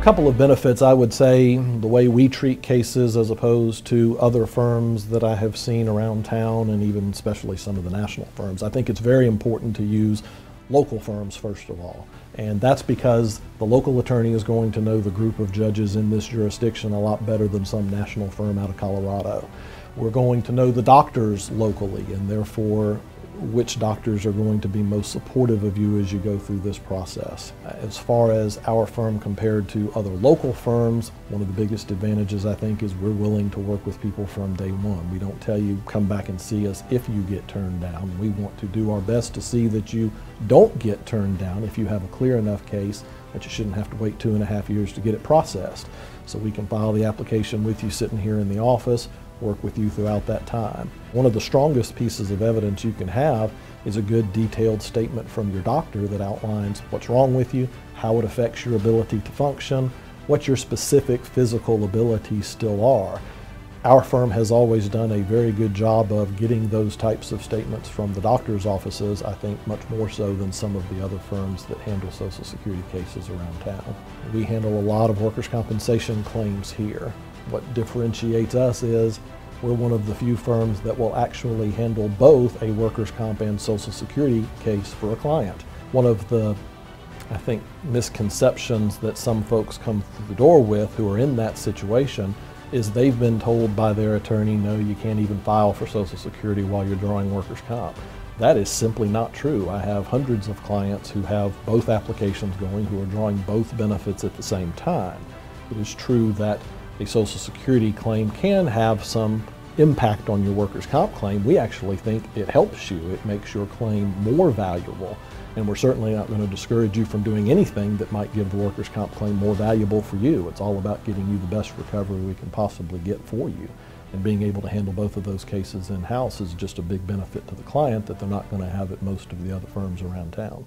A couple of benefits, I would say, the way we treat cases as opposed to other firms that I have seen around town and even especially some of the national firms. I think it's very important to use local firms first of all. And that's because the local attorney is going to know the group of judges in this jurisdiction a lot better than some national firm out of Colorado. We're going to know the doctors locally and therefore which doctors are going to be most supportive of you as you go through this process. Uh, as far as our firm compared to other local firms, one of the biggest advantages I think is we're willing to work with people from day one. We don't tell you come back and see us if you get turned down. We want to do our best to see that you don't get turned down if you have a clear enough case that you shouldn't have to wait two and a half years to get it processed. So we can file the application with you sitting here in the office work with you throughout that time. One of the strongest pieces of evidence you can have is a good detailed statement from your doctor that outlines what's wrong with you, how it affects your ability to function, what your specific physical abilities still are. Our firm has always done a very good job of getting those types of statements from the doctor's offices, I think much more so than some of the other firms that handle Social Security cases around town. We handle a lot of workers' compensation claims here. What differentiates us is we're one of the few firms that will actually handle both a workers' comp and social security case for a client. One of the, I think, misconceptions that some folks come through the door with who are in that situation is they've been told by their attorney, no, you can't even file for Social Security while you're drawing workers' comp. That is simply not true. I have hundreds of clients who have both applications going who are drawing both benefits at the same time. It is true that a Social Security claim can have some impact on your workers' comp claim, we actually think it helps you. It makes your claim more valuable. And we're certainly not going to discourage you from doing anything that might give the workers' comp claim more valuable for you. It's all about getting you the best recovery we can possibly get for you. And being able to handle both of those cases in-house is just a big benefit to the client that they're not going to have at most of the other firms around town.